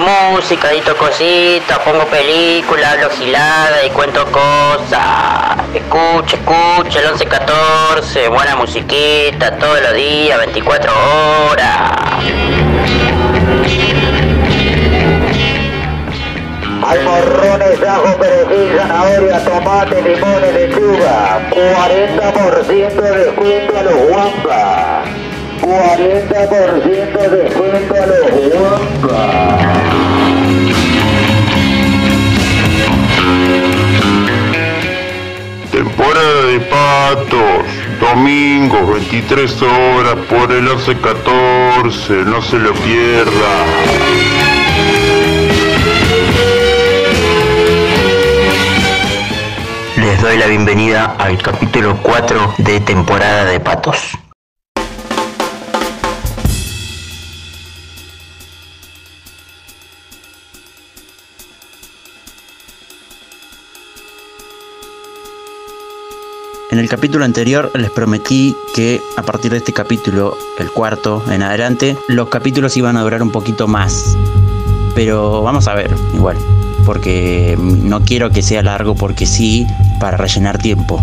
música, edito cositas, pongo películas, hablo gilada y cuento cosas. Escucha, escucha, el 11-14, buena musiquita, todos los días, 24 horas. Hay morrones, ajo, perejil, zanahoria, tomate, limones, lechuga. 40% de descuento a los guampas. 40% de descuento a los guampas. Temporada de patos, domingos 23 horas por el 11-14, no se lo pierda. Les doy la bienvenida al capítulo 4 de temporada de patos. En el capítulo anterior les prometí que a partir de este capítulo, el cuarto en adelante, los capítulos iban a durar un poquito más. Pero vamos a ver, igual, porque no quiero que sea largo porque sí, para rellenar tiempo.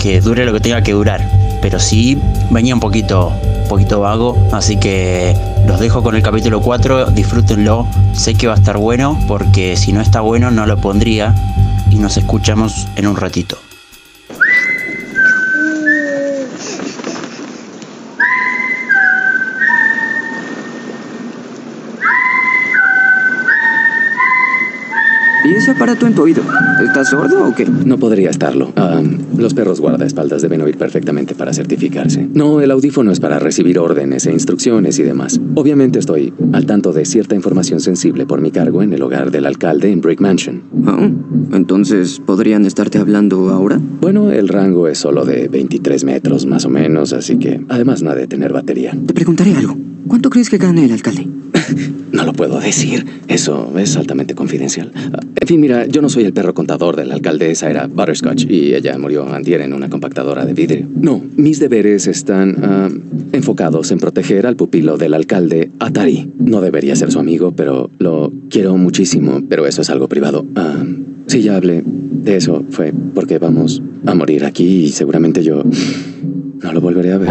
Que dure lo que tenga que durar. Pero sí, venía un poquito, poquito vago, así que los dejo con el capítulo 4, disfrútenlo. Sé que va a estar bueno, porque si no está bueno no lo pondría. Y nos escuchamos en un ratito. Aparato en tu oído? ¿Estás sordo o qué? No podría estarlo. Ah, los perros guardaespaldas deben oír perfectamente para certificarse. No, el audífono es para recibir órdenes e instrucciones y demás. Obviamente estoy al tanto de cierta información sensible por mi cargo en el hogar del alcalde en Brick Mansion. Ah, entonces, ¿podrían estarte hablando ahora? Bueno, el rango es solo de 23 metros más o menos, así que además no ha de tener batería. Te preguntaré algo. ¿Cuánto crees que gane el alcalde? No lo puedo decir. Eso es altamente confidencial. En fin, mira, yo no soy el perro contador de la alcaldesa, era Butterscotch, y ella murió antier en una compactadora de vidrio. No, mis deberes están ah, enfocados en proteger al pupilo del alcalde, Atari. No debería ser su amigo, pero lo quiero muchísimo, pero eso es algo privado. Ah, si ya hablé de eso, fue porque vamos a morir aquí y seguramente yo no lo volveré a ver.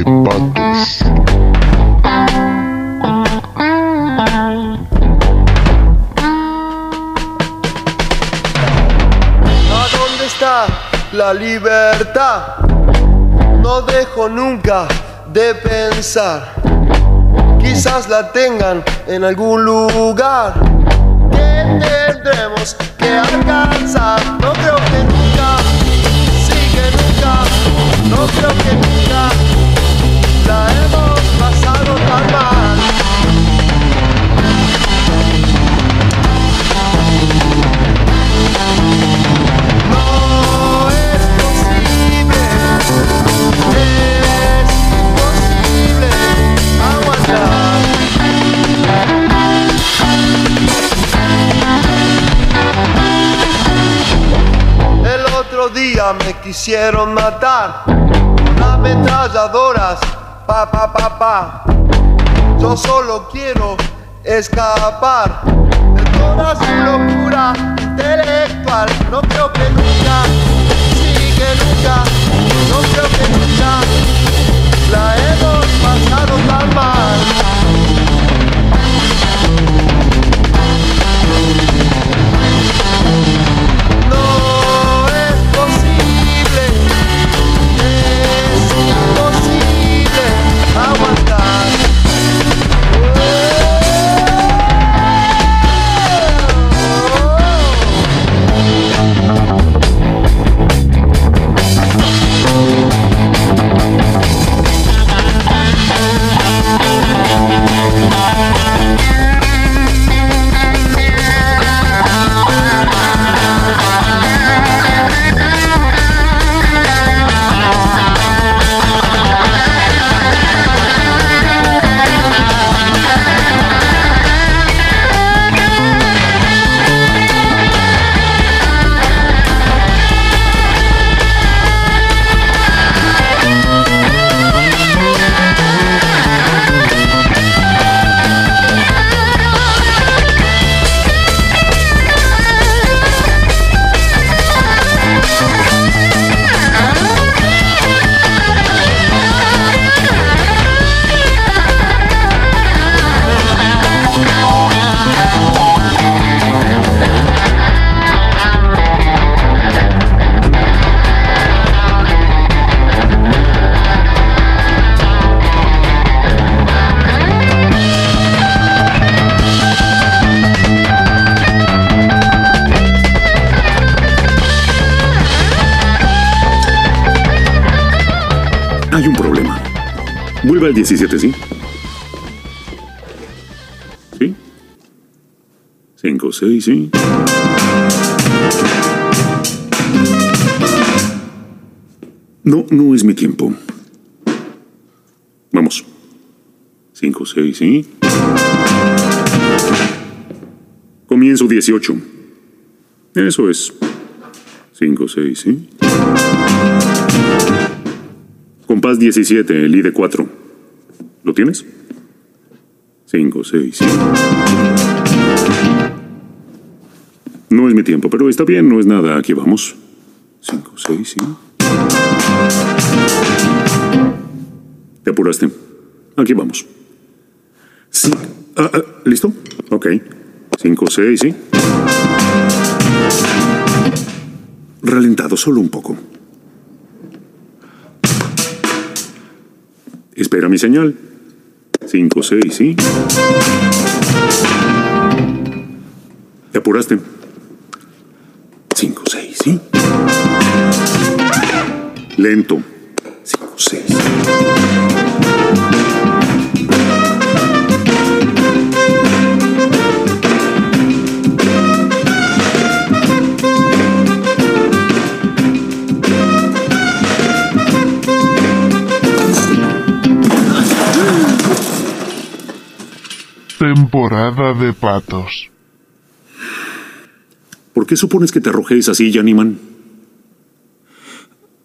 ¿A dónde está la libertad? No dejo nunca de pensar. Quizás la tengan en algún lugar. Que tendremos que alcanzar. No creo que nunca, sí que nunca, no creo que nunca me quisieron matar. Con ametralladoras, pa pa pa. Yo solo quiero escapar de toda su locura intelectual. No creo que Al 17, ¿sí? ¿Sí? 5, 6, ¿sí? No, no es mi tiempo. Vamos. 5, 6, ¿sí? Comienzo 18. Eso es. 5, 6, ¿sí? Compás 17, el de 4. ¿Lo tienes? 5, 6, ¿sí? No es mi tiempo, pero está bien, no es nada. Aquí vamos. 5, 6, ¿sí? Te apuraste. Aquí vamos. Sí. Ah, ah, ¿Listo? Ok. 5, 6, ¿sí? Ralentado solo un poco. Espera mi señal. 5, 6, ¿sí? Te apuraste. 5, 6, ¿sí? Lento. 5, 6. Temporada de patos. ¿Por qué supones que te arrojes así, Janiman?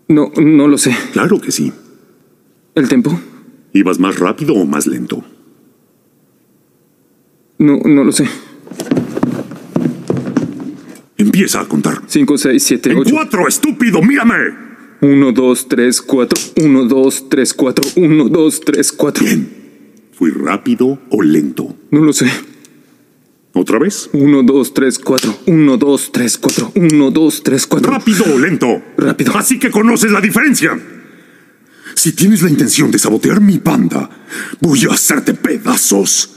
No, no lo sé. Claro que sí. ¿El tempo? ¿Ibas más rápido o más lento? No, no lo sé. Empieza a contar. 5, 6, 7, En 8. cuatro, estúpido, mírame. 1, 2, 3, 4. 1, 2, 3, 4. 1, 2, 3, 4. Bien. ¿Fui rápido o lento? No lo sé. ¿Otra vez? 1, 2, 3, 4. 1, 2, 3, 4. 1, 2, 3, 4. ¿Rápido o lento? Rápido. Así que conoces la diferencia. Si tienes la intención de sabotear mi banda, voy a hacerte pedazos.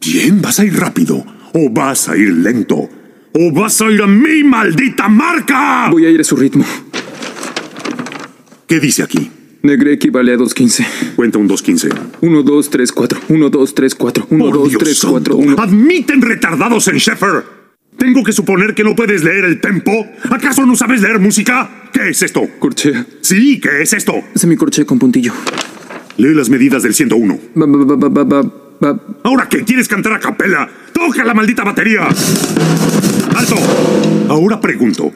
Bien, ¿vas a ir rápido o vas a ir lento? ¿O vas a ir a mi maldita marca? Voy a ir a su ritmo. ¿Qué dice aquí? Negre equivale a 2.15. Cuenta un 215. 1, 2, 3, 4. 1, 2, 3, 4. 1, Por 2, Dios 3, santo, 4. 1. Admiten retardados en Sheffer. ¿Tengo que suponer que no puedes leer el tempo? ¿Acaso no sabes leer música? ¿Qué es esto? Corchea. Sí, ¿qué es esto? Semicorchea con puntillo. Lee las medidas del 101. Ba, ba, ba, ba, ba, ba, ba. ¿Ahora qué? ¿Quieres cantar a capela? ¡Toca la maldita batería! ¡Alto! Ahora pregunto.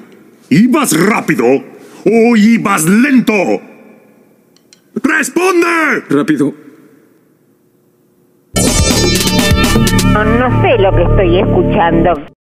¿Ibas rápido o ibas lento? ¡Responde! Rápido. No, no sé lo que estoy escuchando.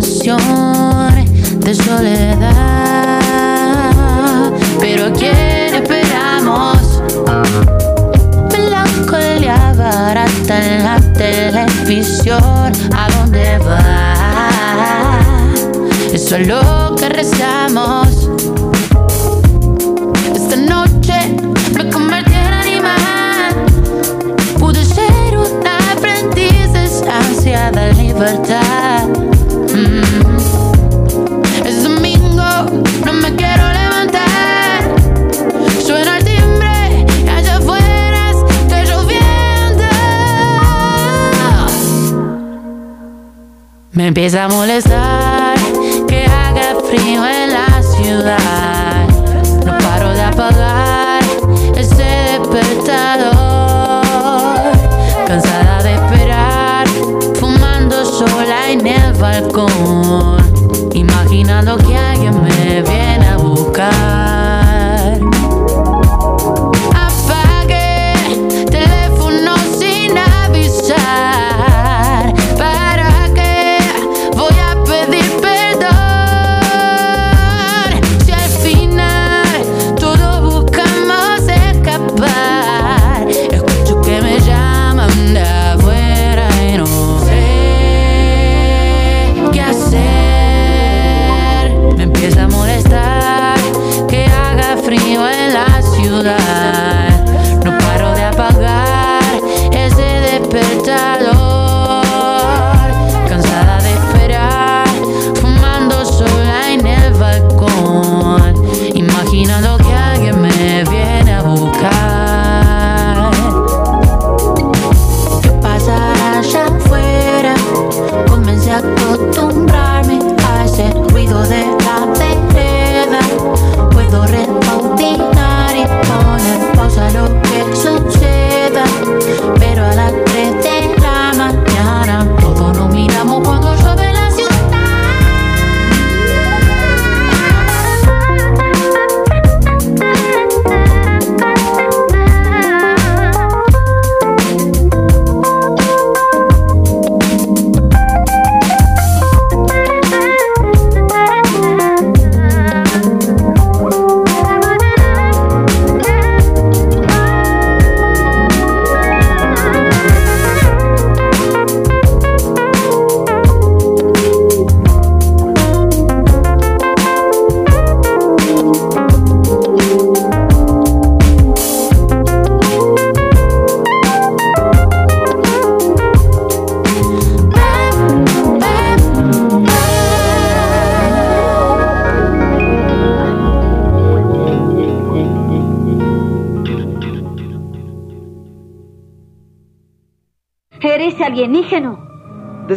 De soledad. Pero ¿a quién esperamos? Melancolía barata en la televisión. ¿A dónde va? Eso es lo que rezamos. Esta noche me convertí en animal. Pude ser un aprendiz de esa ansiada libertad. Empieza a molestar que haga frío en la ciudad.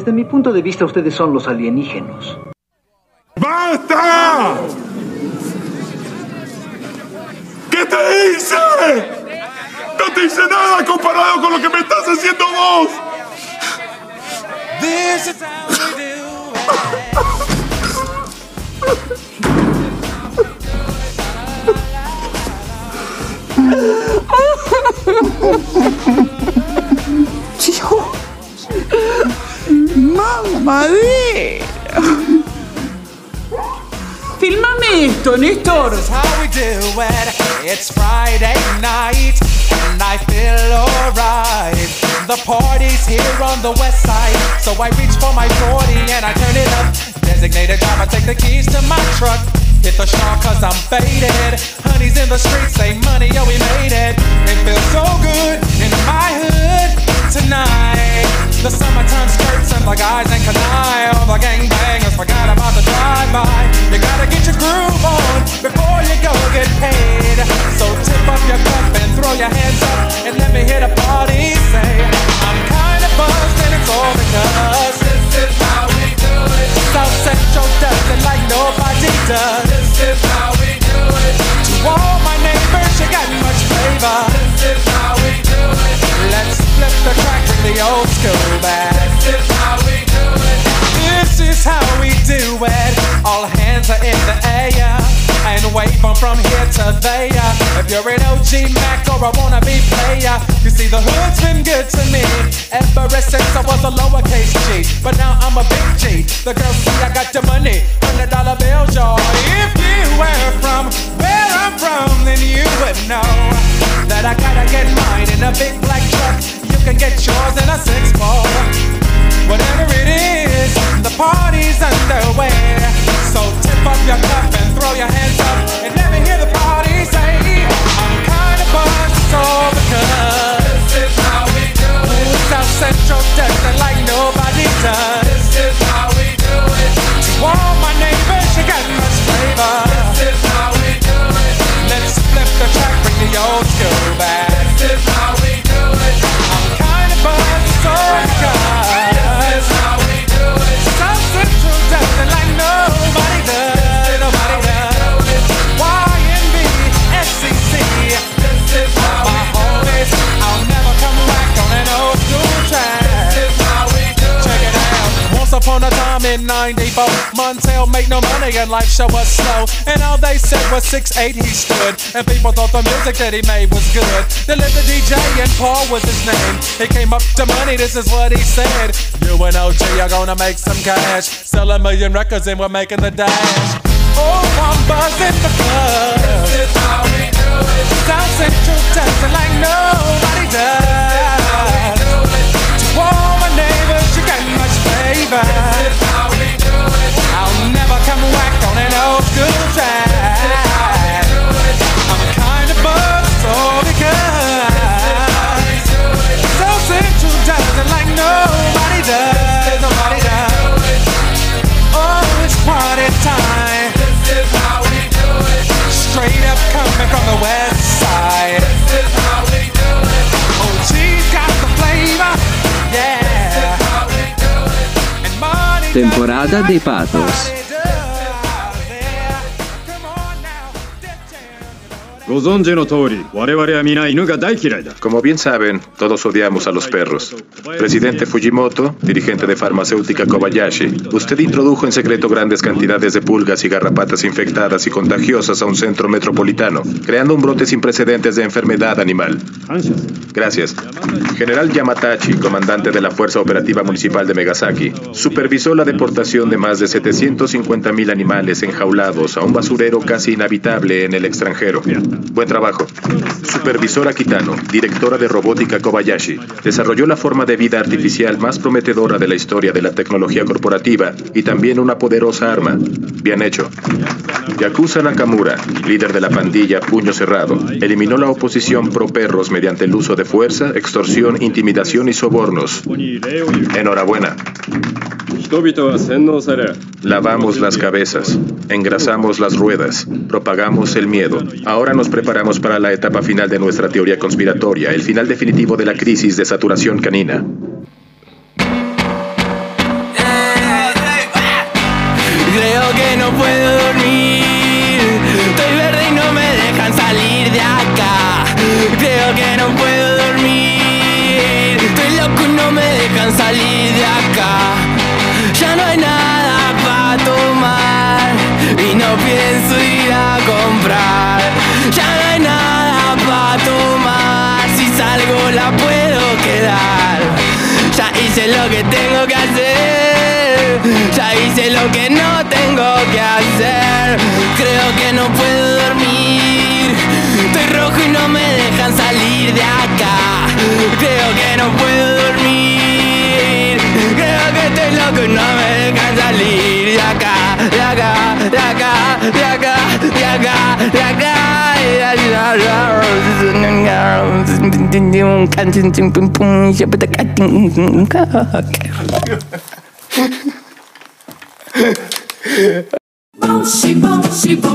Desde mi punto de vista, ustedes son los alienígenos. ¡Basta! ¿Qué te hice? No te hice nada comparado con lo que me estás haciendo vos. Mamadera. Filmame esto, Néstor. This is how we do it. It's Friday night, and I feel alright. The party's here on the west side, so I reach for my 40 and I turn it up. Designated driver, take the keys to my truck. Hit the shop cause I'm faded. Honey's in the streets, say money, oh we made it. It feels so good in my hood tonight. The summertime skirts and the guys ain't canine. All the gangbangers forgot about the drive-by. You gotta get your groove on before you go get paid. So tip up your cup and throw your hands up and let me hear the party say, I'm kinda buzzed and it's all because this is how we do it. South Central does it like nobody does. This is how we do it. To all my neighbors, you got much flavor. This is flip the crack bring the old school back. This is how we do it. This is how we do it. All hands are in the air and wave 'em from here to there. If you're an OG Mac or a wannabe player, you see the hood's been good to me ever since I was a lowercase G. But now I'm a big G. The girls see I got the money, hundred dollar bills, y'all. If you were from where I'm from, then you would know that I gotta get mine in a big black truck. Can get yours in a six four. Whatever it is, the party's underway. So tip up your cup and throw your hands up and let me hear the party say, I'm kinda buzzed, it's all because this is how we do it. South Central it like nobody does. This is how we do it. To all my neighbors, you got much flavor. This is how we do it. Let's flip the track, bring the old school in 94. Montel made no money and life show was slow. And all they said was 6'8 he stood. And people thought the music that he made was good. They lived the DJ and Paul was his name. He came up to money, this is what he said. You and OG are gonna make some cash. Sell a million records and we're making the dash. Oh, I'm buzzing the club. This is how we do it. South Central dancing like nobody does. This is how we do it. I'll never come on an old school track. I'm kind of so because South Central dancing like nobody does. Nobody does. Oh, it's party time. This is how we do it. Straight up coming from the west Temporada dei patos. Como bien saben, todos odiamos a los perros. Presidente Fujimoto, dirigente de farmacéutica Kobayashi, usted introdujo en secreto grandes cantidades de pulgas y garrapatas infectadas y contagiosas a un centro metropolitano, creando un brote sin precedentes de enfermedad animal. Gracias. General Yamatachi, comandante de la Fuerza Operativa Municipal de Megasaki, supervisó la deportación de más de 750.000 animales enjaulados a un basurero casi inhabitable en el extranjero. Buen trabajo. Supervisora Kitano, directora de robótica Kobayashi, desarrolló la forma de vida artificial más prometedora de la historia de la tecnología corporativa y también una poderosa arma. Bien hecho. Yakuza Nakamura, líder de la pandilla Puño Cerrado, eliminó la oposición pro perros mediante el uso de fuerza, extorsión, intimidación y sobornos. Enhorabuena. Lavamos las cabezas, engrasamos las ruedas, propagamos el miedo. Ahora nos preparamos para la etapa final de nuestra teoría conspiratoria, el final definitivo de la crisis de saturación canina. Creo que no puedo dormir. Estoy verde y no me dejan salir de acá. Creo que no puedo dormir. Estoy loco y no me dejan salir de acá. Ya no hay nada para tomar. Y no pienso ir a comprar. Ya no hay nada para tomar. Si salgo la puedo quedar. Ya hice lo que tengo que hacer. Ya hice lo que no tengo que hacer. Creo que no puedo dormir. Estoy rojo y no me dejan salir de acá. Creo que no puedo dormir. Creo que estoy loco y no me dejan salir de acá, de acá, de acá, de acá,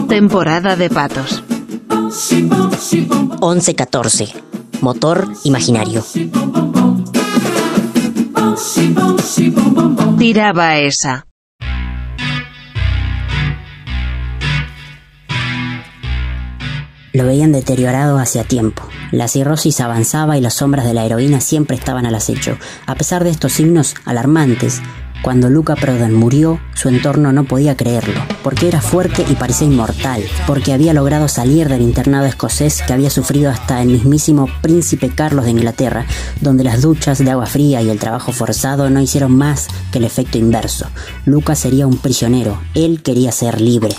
Temporada de patos. 11-14. Motor imaginario. Tiraba esa. Lo veían deteriorado hacía tiempo. La cirrosis avanzaba y las sombras de la heroína siempre estaban al acecho. A pesar de estos signos alarmantes, cuando Luca Prodan murió, su entorno no podía creerlo, porque era fuerte y parecía inmortal, porque había logrado salir del internado escocés que había sufrido hasta el mismísimo príncipe Carlos de Inglaterra, donde las duchas de agua fría y el trabajo forzado no hicieron más que el efecto inverso. Luca sería un prisionero, él quería ser libre.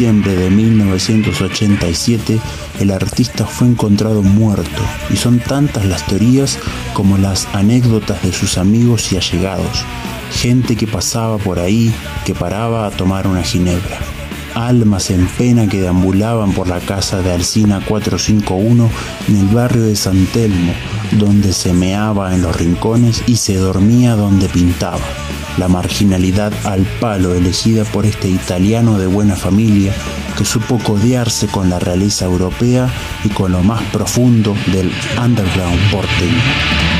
Diciembre de 1987, el artista fue encontrado muerto y son tantas las teorías como las anécdotas de sus amigos y allegados, gente que pasaba por ahí, que paraba a tomar una ginebra. Almas en pena que deambulaban por la casa de Alcina 451 en el barrio de San Telmo, donde se meaba en los rincones y se dormía donde pintaba. La marginalidad al palo elegida por este italiano de buena familia que supo codearse con la realeza europea y con lo más profundo del underground porteño.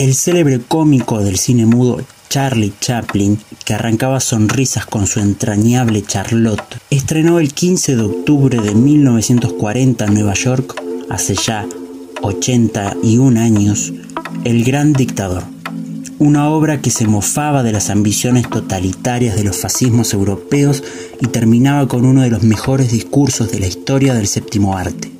El célebre cómico del cine mudo Charlie Chaplin, que arrancaba sonrisas con su entrañable Charlotte, estrenó el 15 de octubre de 1940 en Nueva York, hace ya 81 años, El Gran Dictador, una obra que se mofaba de las ambiciones totalitarias de los fascismos europeos y terminaba con uno de los mejores discursos de la historia del séptimo arte.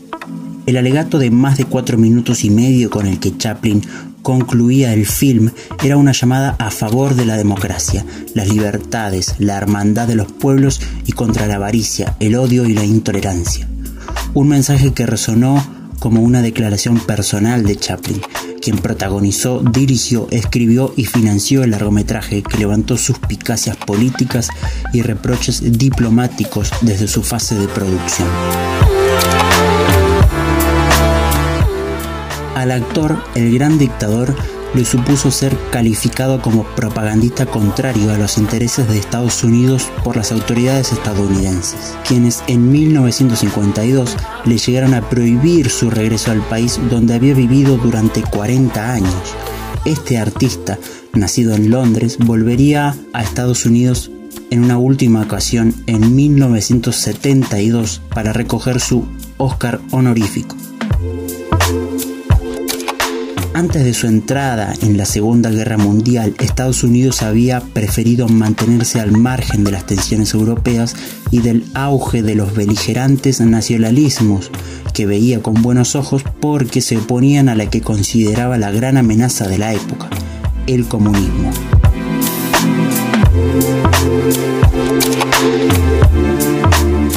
El alegato de más de cuatro minutos y medio con el que Chaplin concluía el film era una llamada a favor de la democracia, las libertades, la hermandad de los pueblos y contra la avaricia, el odio y la intolerancia. Un mensaje que resonó como una declaración personal de Chaplin, quien protagonizó, dirigió, escribió y financió el largometraje que levantó suspicacias políticas y reproches diplomáticos desde su fase de producción. Al actor, el gran dictador, le supuso ser calificado como propagandista contrario a los intereses de Estados Unidos por las autoridades estadounidenses, quienes en 1952 le llegaron a prohibir su regreso al país donde había vivido durante 40 años. Este artista, nacido en Londres, volvería a Estados Unidos en una última ocasión en 1972 para recoger su Oscar honorífico. Antes de su entrada en la Segunda Guerra Mundial, Estados Unidos había preferido mantenerse al margen de las tensiones europeas y del auge de los beligerantes nacionalismos que veía con buenos ojos porque se oponían a la que consideraba la gran amenaza de la época, el comunismo.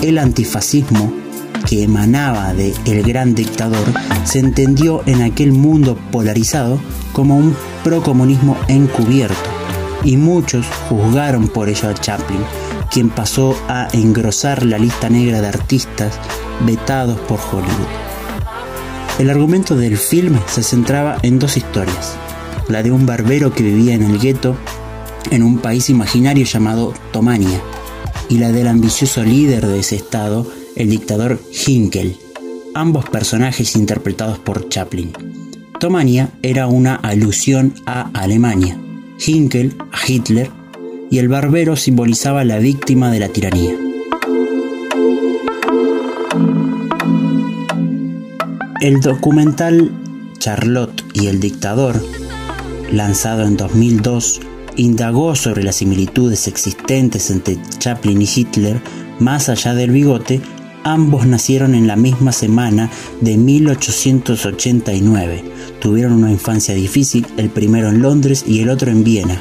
El antifascismo que emanaba de el gran dictador se entendió en aquel mundo polarizado como un procomunismo encubierto y muchos juzgaron por ello a Chaplin, quien pasó a engrosar la lista negra de artistas vetados por Hollywood. El argumento del film se centraba en dos historias. la de un barbero que vivía en el gueto en un país imaginario llamado Tomania, y la del ambicioso líder de ese estado, el dictador Hinkel, ambos personajes interpretados por Chaplin. Tomania era una alusión a Alemania, Hinkel a Hitler y el barbero simbolizaba la víctima de la tiranía. El documental Charlotte y el dictador, lanzado en 2002, indagó sobre las similitudes existentes entre Chaplin y Hitler, más allá del bigote, ambos nacieron en la misma semana de 1889. Tuvieron una infancia difícil, el primero en Londres y el otro en Viena,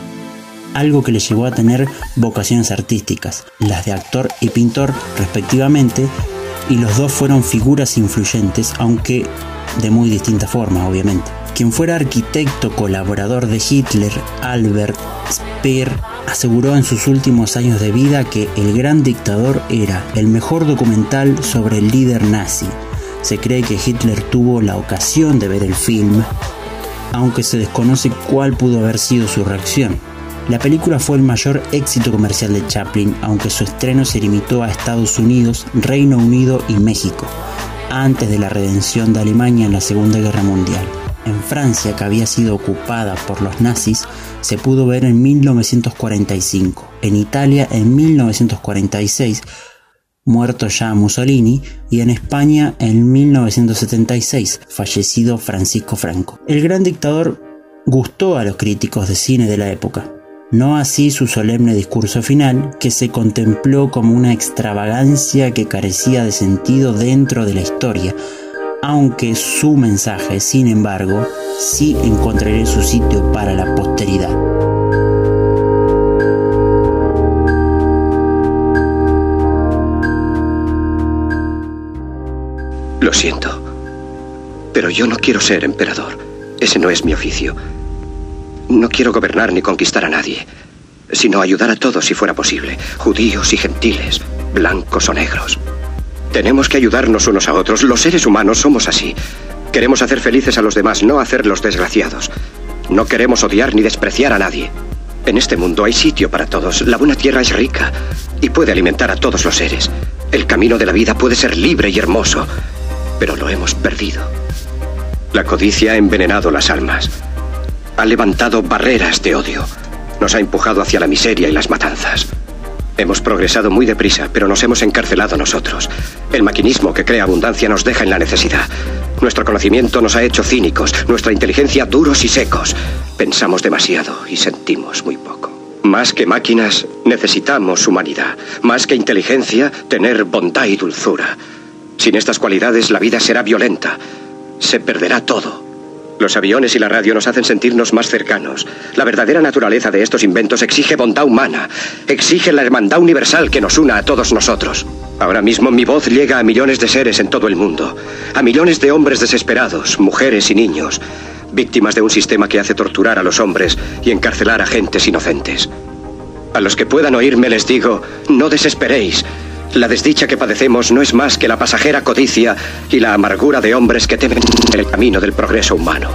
algo que les llevó a tener vocaciones artísticas, las de actor y pintor respectivamente, y los dos fueron figuras influyentes, aunque de muy distinta forma, obviamente. Quien fuera arquitecto colaborador de Hitler, Albert Speer, aseguró en sus últimos años de vida que El Gran Dictador era el mejor documental sobre el líder nazi. Se cree que Hitler tuvo la ocasión de ver el film, aunque se desconoce cuál pudo haber sido su reacción. La película fue el mayor éxito comercial de Chaplin, aunque su estreno se limitó a Estados Unidos, Reino Unido y México, antes de la redención de Alemania en la Segunda Guerra Mundial. En Francia, que había sido ocupada por los nazis, se pudo ver en 1945, en Italia en 1946, muerto ya Mussolini, y en España en 1976, fallecido Francisco Franco. El gran dictador gustó a los críticos de cine de la época, no así su solemne discurso final, que se contempló como una extravagancia que carecía de sentido dentro de la historia, aunque su mensaje, sin embargo, sí encontraría su sitio para la posteridad. Lo siento, pero yo no quiero ser emperador. Ese no es mi oficio. No quiero gobernar ni conquistar a nadie, sino ayudar a todos si fuera posible, judíos y gentiles, blancos o negros. Tenemos que ayudarnos unos a otros. Los seres humanos somos así. Queremos hacer felices a los demás, no hacerlos desgraciados. No queremos odiar ni despreciar a nadie. En este mundo hay sitio para todos. La buena tierra es rica y puede alimentar a todos los seres. El camino de la vida puede ser libre y hermoso, pero lo hemos perdido. La codicia ha envenenado las almas. Ha levantado barreras de odio. Nos ha empujado hacia la miseria y las matanzas. Hemos progresado muy deprisa, pero nos hemos encarcelado nosotros. El maquinismo que crea abundancia nos deja en la necesidad. Nuestro conocimiento nos ha hecho cínicos, nuestra inteligencia duros y secos. Pensamos demasiado y sentimos muy poco. Más que máquinas, necesitamos humanidad. Más que inteligencia, tener bondad y dulzura. Sin estas cualidades, la vida será violenta. Se perderá todo. Los aviones y la radio nos hacen sentirnos más cercanos. La verdadera naturaleza de estos inventos exige bondad humana, exige la hermandad universal que nos una a todos nosotros. Ahora mismo mi voz llega a millones de seres en todo el mundo, a millones de hombres desesperados, mujeres y niños, víctimas de un sistema que hace torturar a los hombres y encarcelar a gentes inocentes. A los que puedan oírme les digo, no desesperéis. La desdicha que padecemos no es más que la pasajera codicia y la amargura de hombres que temen el camino del progreso humano.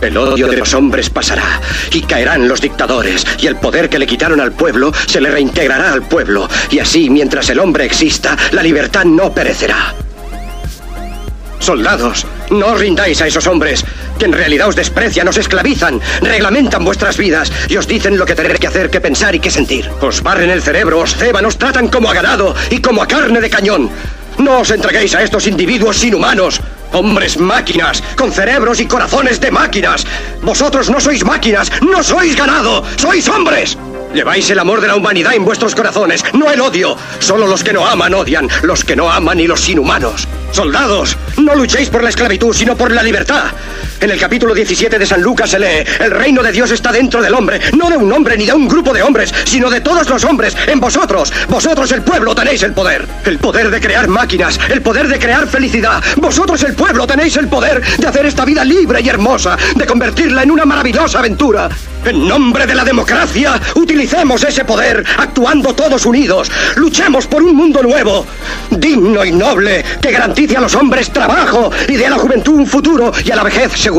El odio de los hombres pasará y caerán los dictadores y el poder que le quitaron al pueblo se le reintegrará al pueblo y así mientras el hombre exista la libertad no perecerá. Soldados, no os rindáis a esos hombres, que en realidad os desprecian, os esclavizan, reglamentan vuestras vidas y os dicen lo que tenéis que hacer, que pensar y que sentir. Os barren el cerebro, os ceban, os tratan como a ganado y como a carne de cañón. No os entreguéis a estos individuos inhumanos. Hombres máquinas, con cerebros y corazones de máquinas. Vosotros no sois máquinas, no sois ganado, sois hombres. Lleváis el amor de la humanidad en vuestros corazones, no el odio. Solo los que no aman odian, los que no aman y los inhumanos. Soldados, no luchéis por la esclavitud, sino por la libertad. En el capítulo 17 de San Lucas se lee, el reino de Dios está dentro del hombre, no de un hombre ni de un grupo de hombres, sino de todos los hombres, en vosotros. Vosotros el pueblo tenéis el poder. El poder de crear máquinas, el poder de crear felicidad. Vosotros el pueblo tenéis el poder de hacer esta vida libre y hermosa, de convertirla en una maravillosa aventura. En nombre de la democracia, utilicemos ese poder actuando todos unidos. Luchemos por un mundo nuevo, digno y noble, que garantice a los hombres trabajo y dé a la juventud un futuro y a la vejez seguridad.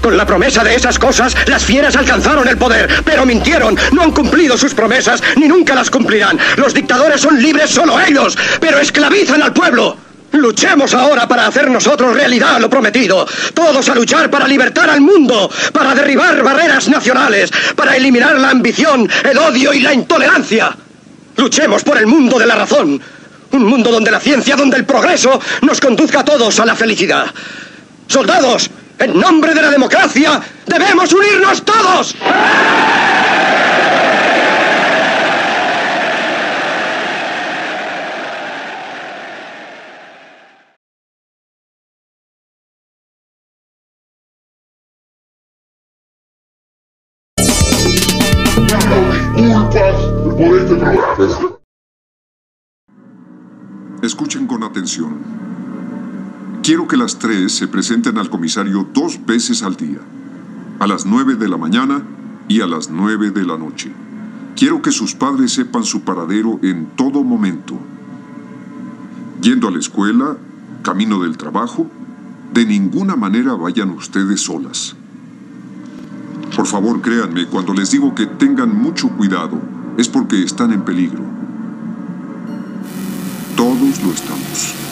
Con la promesa de esas cosas, las fieras alcanzaron el poder, pero mintieron, no han cumplido sus promesas ni nunca las cumplirán. Los dictadores son libres solo ellos, pero esclavizan al pueblo. Luchemos ahora para hacer nosotros realidad lo prometido. Todos a luchar para libertar al mundo, para derribar barreras nacionales, para eliminar la ambición, el odio y la intolerancia. Luchemos por el mundo de la razón. Un mundo donde la ciencia, donde el progreso nos conduzca a todos a la felicidad. Soldados, en nombre de la democracia, debemos unirnos todos. Escuchen con atención. Quiero que las tres se presenten al comisario dos veces al día, a las nueve de la mañana y a las nueve de la noche. Quiero que sus padres sepan su paradero en todo momento. Yendo a la escuela, camino del trabajo, de ninguna manera vayan ustedes solas. Por favor, créanme, cuando les digo que tengan mucho cuidado, es porque están en peligro. Todos lo estamos.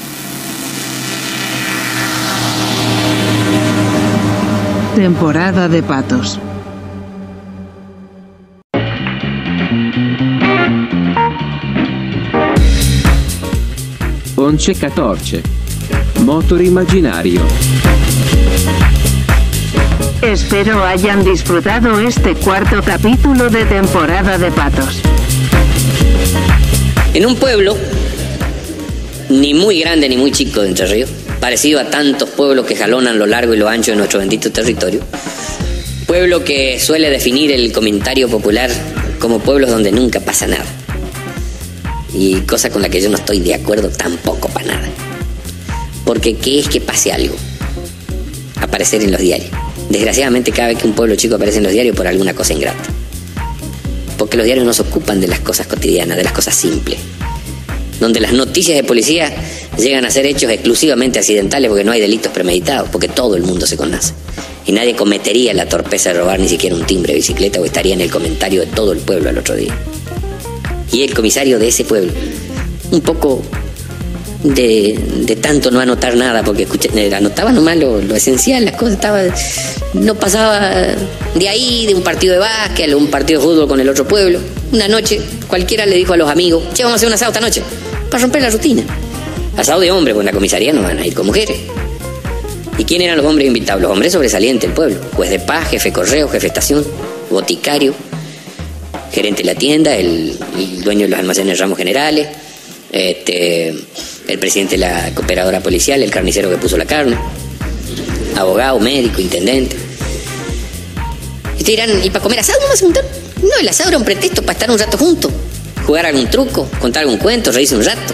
Temporada de patos. Once 14. Motor imaginario. Espero hayan disfrutado este cuarto capítulo de temporada de patos. En un pueblo, ni muy grande ni muy chico de Entre Ríos, parecido a tantos pueblos que jalonan lo largo y lo ancho de nuestro bendito territorio, pueblo que suele definir el comentario popular como pueblos donde nunca pasa nada. Y cosa con la que yo no estoy de acuerdo tampoco para nada. Porque ¿qué es que pase algo? Aparecer en los diarios. Desgraciadamente cada vez que un pueblo chico aparece en los diarios por alguna cosa ingrata. Porque los diarios no se ocupan de las cosas cotidianas, de las cosas simples. Donde las noticias de policía llegan a ser hechos exclusivamente accidentales porque no hay delitos premeditados, porque todo el mundo se conoce. Y nadie cometería la torpeza de robar ni siquiera un timbre de bicicleta o estaría en el comentario de todo el pueblo al otro día. Y el comisario de ese pueblo, un poco de, de tanto no anotar nada, porque escuché, eh, anotaba nomás lo, lo esencial, las cosas estaba, no pasaba de ahí, de un partido de básquet, un partido de fútbol con el otro pueblo. Una noche, cualquiera le dijo a los amigos, che, vamos a hacer un asado esta noche, para romper la rutina. Asado de hombres, pues en la comisaría no van a ir con mujeres. ¿Y quién eran los hombres invitados? Los hombres sobresalientes del pueblo. Juez de paz, jefe correo, jefe estación, boticario, gerente de la tienda, el, dueño de los almacenes Ramos Generales, este, el presidente de la cooperadora policial, el carnicero que puso la carne, abogado, médico, intendente. Y dirán, ¿y para comer asado no vas? No, el asado era un pretexto para estar un rato juntos, jugar algún truco, contar algún cuento, reírse un rato.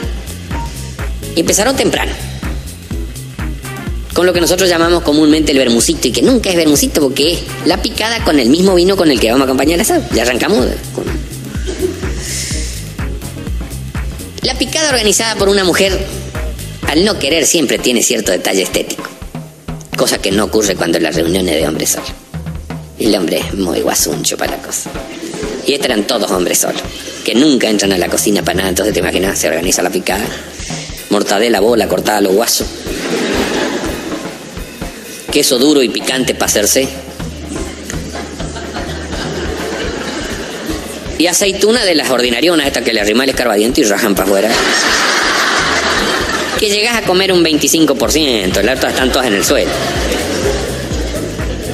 Y empezaron temprano. Con lo que nosotros llamamos comúnmente el bermucito, y que nunca es bermucito porque es la picada con el mismo vino con el que vamos a acompañar el asado. Ya arrancamos con La picada organizada por una mujer, al no querer, siempre tiene cierto detalle estético. Cosa que no ocurre cuando las reuniones de hombres solos. El hombre es muy guasuncho para la cosa. Y estos eran todos hombres solos, que nunca entran a la cocina para nada. Entonces te imaginas, se organiza la picada. Mortadela, bola, cortada a los guasos. Queso duro y picante para hacerse. Y aceituna de las ordinarionas, estas que le arrima el escarbadiente y rajan para afuera. Que llegas a comer un 25%, el otro están todas en el suelo.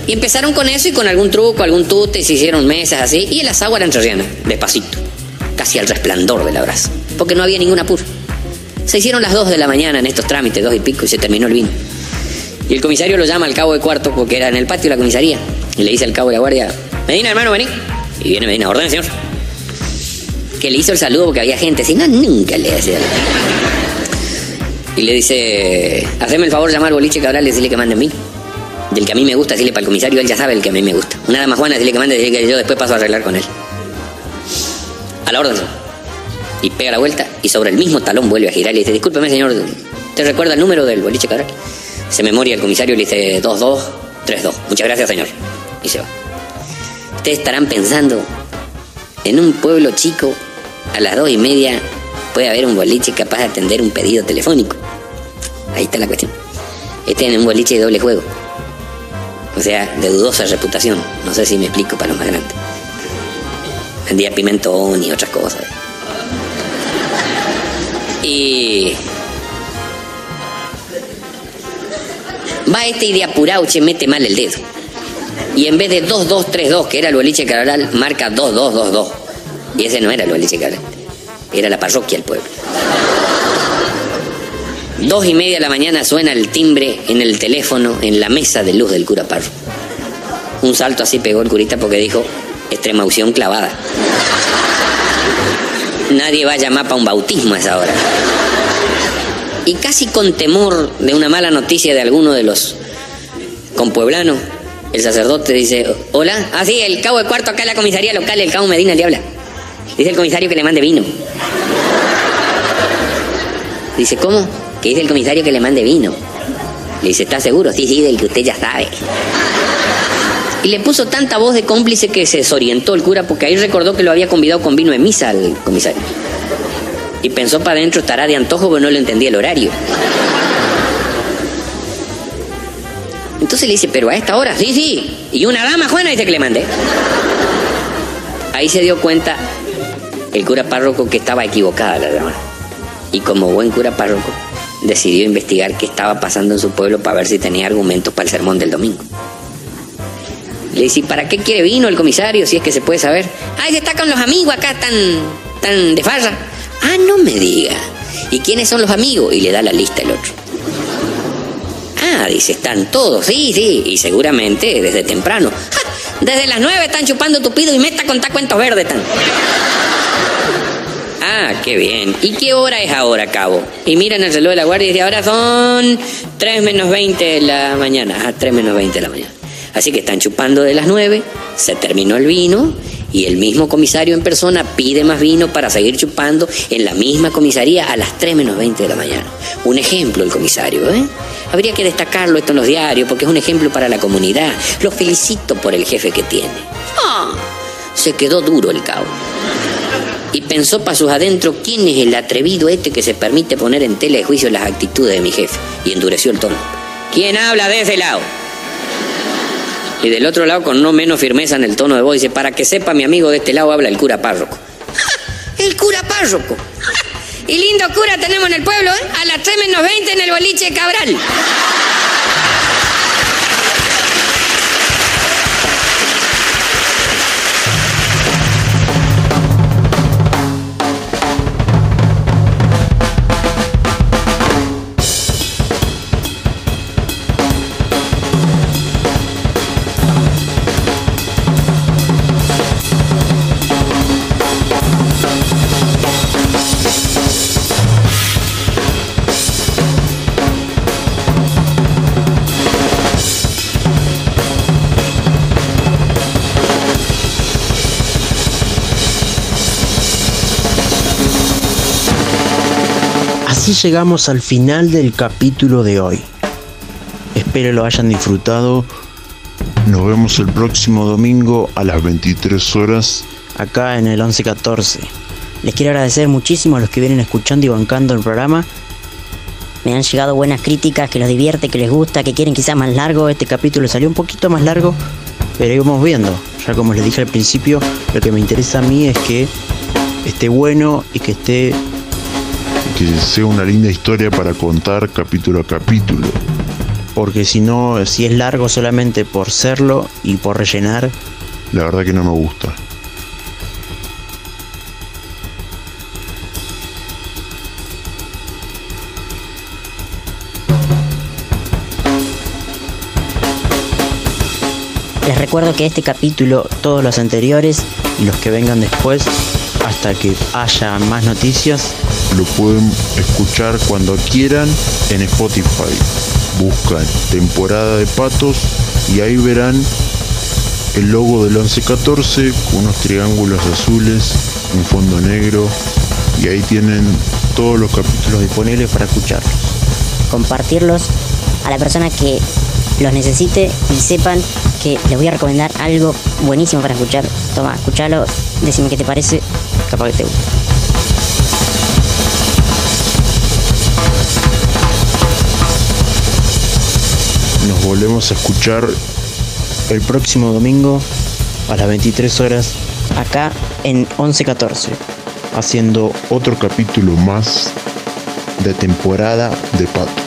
Y empezaron con eso y con algún truco, algún tute, se hicieron mesas así. Y el asado era entrerriana, despacito, casi al resplandor del abrazo, porque no había ningún apuro. Se hicieron las 2 de la mañana en estos trámites, dos y pico, y se terminó el vino. Y el comisario lo llama al cabo de cuarto, porque era en el patio de la comisaría. Y le dice al cabo de la guardia, Medina, hermano, vení. Y viene Medina, orden, señor que le hizo el saludo porque había gente, si no, nunca le hacía. Y le dice, haceme el favor de llamar al boliche cabral y decirle que mande a mí. Del que a mí me gusta, decirle para el comisario, él ya sabe el que a mí me gusta. Una dama Juana, decirle que mande, decirle que yo después paso a arreglar con él. A la orden. Y pega la vuelta y sobre el mismo talón vuelve a girar y le dice, discúlpeme señor, ¿te recuerda el número del boliche Cabral? Se memoria el comisario y le dice 2232. Muchas gracias señor. Y se va. Ustedes estarán pensando, en un pueblo chico, a las dos y media puede haber un boliche capaz de atender un pedido telefónico. Ahí está la cuestión. Este es un boliche de doble juego. O sea, de dudosa reputación. No sé si me explico para los más grandes. Vendía pimentón y otras cosas. Y. Va este y de apurado, che, mete mal el dedo. Y en vez de 2232, que era el boliche Cabral, marca 2222. Y ese no era el boliche Cabral. Era la parroquia del pueblo. Dos y media de la mañana suena el timbre en el teléfono en la mesa de luz del cura Parro. Un salto así pegó el curita porque dijo, extrema unción clavada. Nadie va a llamar para un bautismo a esa hora. Y casi con temor de una mala noticia de alguno de los compueblanos, el sacerdote dice, hola, ah sí, el cabo de cuarto acá en la comisaría local, el cabo Medina le habla. Dice el comisario que le mande vino. Dice, ¿cómo? Que dice el comisario que le mande vino. Le dice, ¿está seguro? Sí, sí, del que usted ya sabe. Y le puso tanta voz de cómplice que se desorientó el cura porque ahí recordó que lo había convidado con vino de misa al comisario. Y pensó para adentro, estará de antojo, pero no le entendía el horario. Entonces le dice, pero a esta hora, sí, sí. Y una dama, Juana, dice que le mandé. Ahí se dio cuenta el cura párroco que estaba equivocada la dama. Y como buen cura párroco, decidió investigar qué estaba pasando en su pueblo para ver si tenía argumentos para el sermón del domingo. Le dice, ¿para qué quiere vino el comisario? Si es que se puede saber. Ay, está con los amigos acá, tan, tan de farra. Ah, no me diga. ¿Y quiénes son los amigos? Y le da la lista el otro. Ah, dice, están todos, sí, sí, y seguramente desde temprano. ¡Ja! Desde las nueve están chupando tupido y me está contar cuentos verdes tan. Ah, qué bien. ¿Y qué hora es ahora, cabo? Y miran el reloj de la guardia y dice, ahora son 3 menos 20 de la mañana. Ah, 3 menos 20 de la mañana. Así que están chupando de las 9, se terminó el vino y el mismo comisario en persona pide más vino para seguir chupando en la misma comisaría a las 3 menos 20 de la mañana. Un ejemplo el comisario, ¿eh? Habría que destacarlo esto en los diarios porque es un ejemplo para la comunidad. Lo felicito por el jefe que tiene. Ah, se quedó duro el cabo. Y pensó para sus adentros quién es el atrevido este que se permite poner en tela de juicio las actitudes de mi jefe. Y endureció el tono. ¿Quién habla de ese lado? Y del otro lado, con no menos firmeza en el tono de voz, dice, para que sepa mi amigo de este lado, habla el cura párroco. ¡Ja! El cura párroco. ¡Ja! Y lindo cura tenemos en el pueblo, ¿eh? A las 3 menos 20 en el boliche Cabral. Llegamos al final del capítulo de hoy. Espero lo hayan disfrutado. Nos vemos el próximo domingo a las 23 horas. Acá en el 1114. Les quiero agradecer muchísimo a los que vienen escuchando y bancando el programa. Me han llegado buenas críticas, que los divierte, que les gusta, que quieren quizás más largo. Este capítulo salió un poquito más largo, pero íbamos viendo. Ya como les dije al principio, lo que me interesa a mí es que esté bueno y que esté Que sea una linda historia para contar capítulo a capítulo. Porque si no, si es largo solamente por serlo y por rellenar, La verdad que no me gusta. Les recuerdo que este capítulo, todos los anteriores y los que vengan después, hasta que haya más noticias, Lo pueden escuchar cuando quieran en Spotify. buscan temporada de patos y ahí verán el logo del 1114 con unos triángulos azules, un fondo negro y ahí tienen todos los capítulos disponibles para escucharlos. Compartirlos a la persona que los necesite y sepan que les voy a recomendar algo buenísimo para escuchar. Toma, escuchalo, decime qué te parece, capaz que te guste. Nos volvemos a escuchar el próximo domingo a las 23 horas acá en 1114. haciendo otro capítulo más de temporada de Pato.